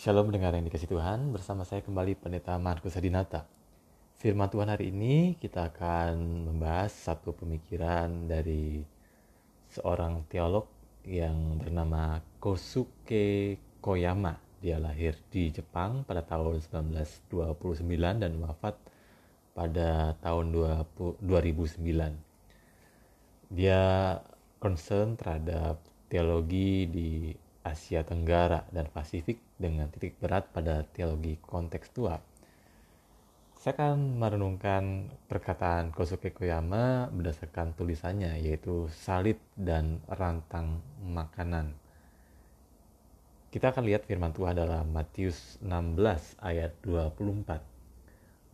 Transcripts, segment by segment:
Shalom pendengar yang dikasih Tuhan, bersama saya kembali Pendeta Markus Adinata. Firman Tuhan hari ini kita akan membahas satu pemikiran dari seorang teolog yang bernama Kosuke Koyama. Dia lahir di Jepang pada tahun 1929 dan wafat pada tahun 2009. Dia concern terhadap teologi di Asia Tenggara dan Pasifik dengan titik berat pada teologi kontekstual. Saya akan merenungkan perkataan Kosuke Koyama berdasarkan tulisannya yaitu salib dan rantang makanan. Kita akan lihat firman Tuhan dalam Matius 16 ayat 24.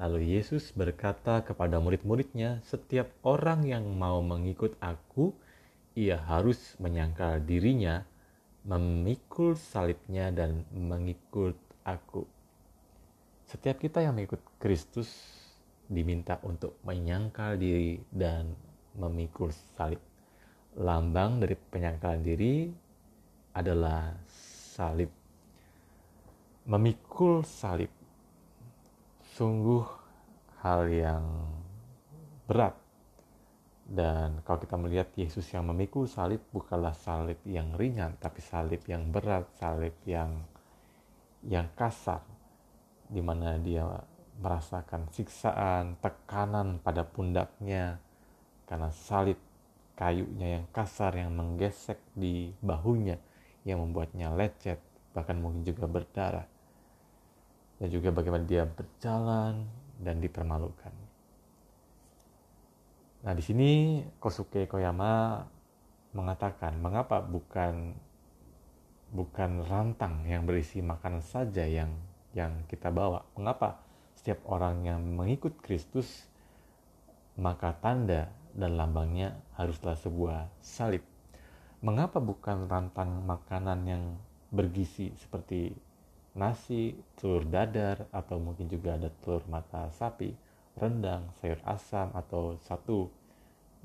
Lalu Yesus berkata kepada murid-muridnya, setiap orang yang mau mengikut aku, ia harus menyangkal dirinya, memikul salibnya dan mengikut aku. Setiap kita yang mengikut Kristus diminta untuk menyangkal diri dan memikul salib. Lambang dari penyangkalan diri adalah salib. Memikul salib sungguh hal yang berat dan kalau kita melihat Yesus yang memikul salib bukanlah salib yang ringan, tapi salib yang berat, salib yang yang kasar, di mana dia merasakan siksaan, tekanan pada pundaknya karena salib kayunya yang kasar yang menggesek di bahunya yang membuatnya lecet, bahkan mungkin juga berdarah. Dan juga bagaimana dia berjalan dan dipermalukan. Nah, di sini Kosuke Koyama mengatakan, mengapa bukan bukan rantang yang berisi makanan saja yang yang kita bawa? Mengapa setiap orang yang mengikut Kristus maka tanda dan lambangnya haruslah sebuah salib? Mengapa bukan rantang makanan yang bergizi seperti nasi, telur dadar, atau mungkin juga ada telur mata sapi, rendang, sayur asam, atau satu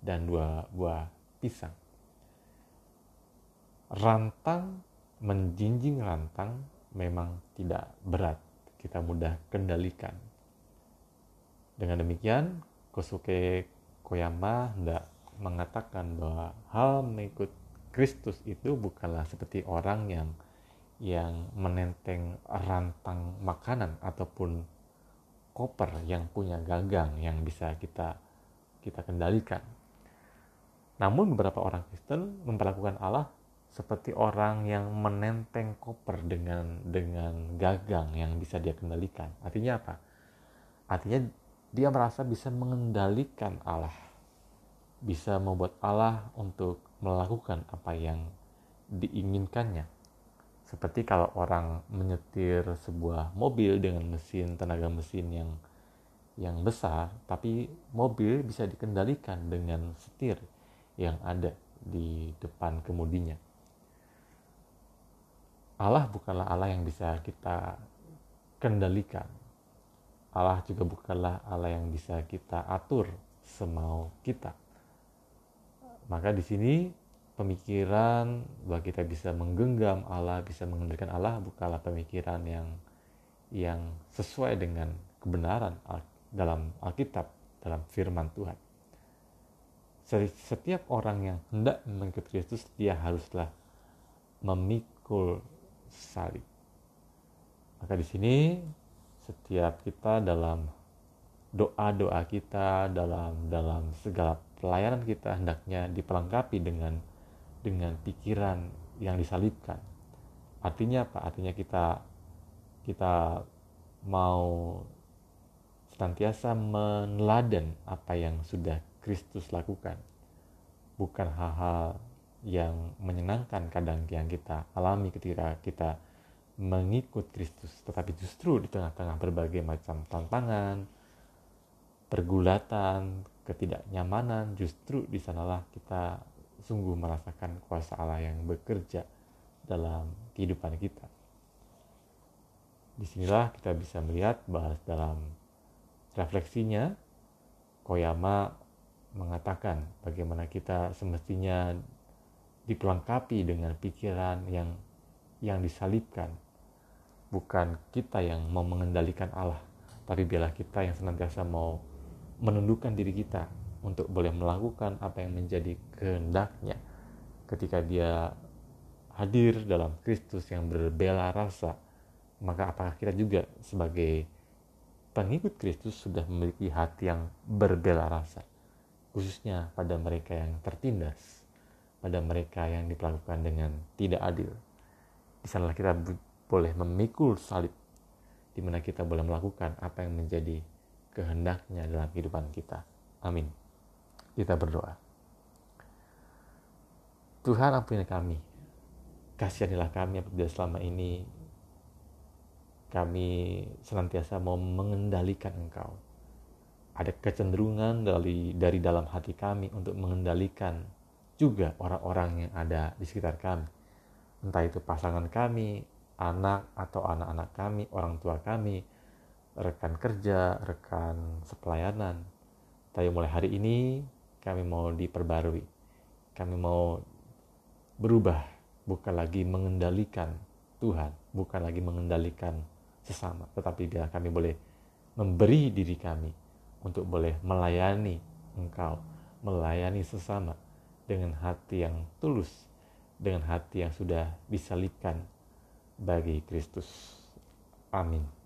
dan dua buah pisang. Rantang, menjinjing rantang memang tidak berat, kita mudah kendalikan. Dengan demikian, Kosuke Koyama hendak mengatakan bahwa hal mengikut Kristus itu bukanlah seperti orang yang yang menenteng rantang makanan ataupun koper yang punya gagang yang bisa kita kita kendalikan. Namun beberapa orang Kristen memperlakukan Allah seperti orang yang menenteng koper dengan dengan gagang yang bisa dia kendalikan. Artinya apa? Artinya dia merasa bisa mengendalikan Allah. Bisa membuat Allah untuk melakukan apa yang diinginkannya. Seperti kalau orang menyetir sebuah mobil dengan mesin tenaga mesin yang yang besar, tapi mobil bisa dikendalikan dengan setir yang ada di depan kemudinya. Allah bukanlah Allah yang bisa kita kendalikan. Allah juga bukanlah Allah yang bisa kita atur semau kita. Maka di sini pemikiran bahwa kita bisa menggenggam Allah, bisa mengendalikan Allah bukanlah pemikiran yang yang sesuai dengan kebenaran dalam Alkitab, dalam firman Tuhan setiap orang yang hendak mengikut Kristus dia haruslah memikul salib. Maka di sini setiap kita dalam doa-doa kita dalam dalam segala pelayanan kita hendaknya diperlengkapi dengan dengan pikiran yang disalibkan. Artinya apa? Artinya kita kita mau senantiasa meneladan apa yang sudah Kristus lakukan. Bukan hal-hal yang menyenangkan kadang yang kita alami ketika kita mengikut Kristus, tetapi justru di tengah-tengah berbagai macam tantangan, pergulatan, ketidaknyamanan, justru di sanalah kita sungguh merasakan kuasa Allah yang bekerja dalam kehidupan kita. Di sinilah kita bisa melihat bahwa dalam refleksinya Koyama mengatakan bagaimana kita semestinya dipelengkapi dengan pikiran yang yang disalibkan bukan kita yang mau mengendalikan Allah, tapi biarlah kita yang senantiasa mau menundukkan diri kita untuk boleh melakukan apa yang menjadi kehendaknya ketika dia hadir dalam Kristus yang berbela rasa maka apakah kita juga sebagai pengikut Kristus sudah memiliki hati yang berbela rasa? Khususnya pada mereka yang tertindas pada mereka yang diperlakukan dengan tidak adil. Di sanalah kita boleh memikul salib di mana kita boleh melakukan apa yang menjadi kehendaknya dalam kehidupan kita. Amin kita berdoa Tuhan ampuni kami kasihanilah kami apabila selama ini kami senantiasa mau mengendalikan Engkau. Ada kecenderungan dari dari dalam hati kami untuk mengendalikan juga orang-orang yang ada di sekitar kami. Entah itu pasangan kami, anak atau anak-anak kami, orang tua kami, rekan kerja, rekan sepelayanan. Tapi mulai hari ini kami mau diperbarui. Kami mau berubah, bukan lagi mengendalikan Tuhan, bukan lagi mengendalikan sesama, tetapi biar kami boleh memberi diri kami untuk boleh melayani Engkau, melayani sesama dengan hati yang tulus, dengan hati yang sudah disalibkan bagi Kristus. Amin.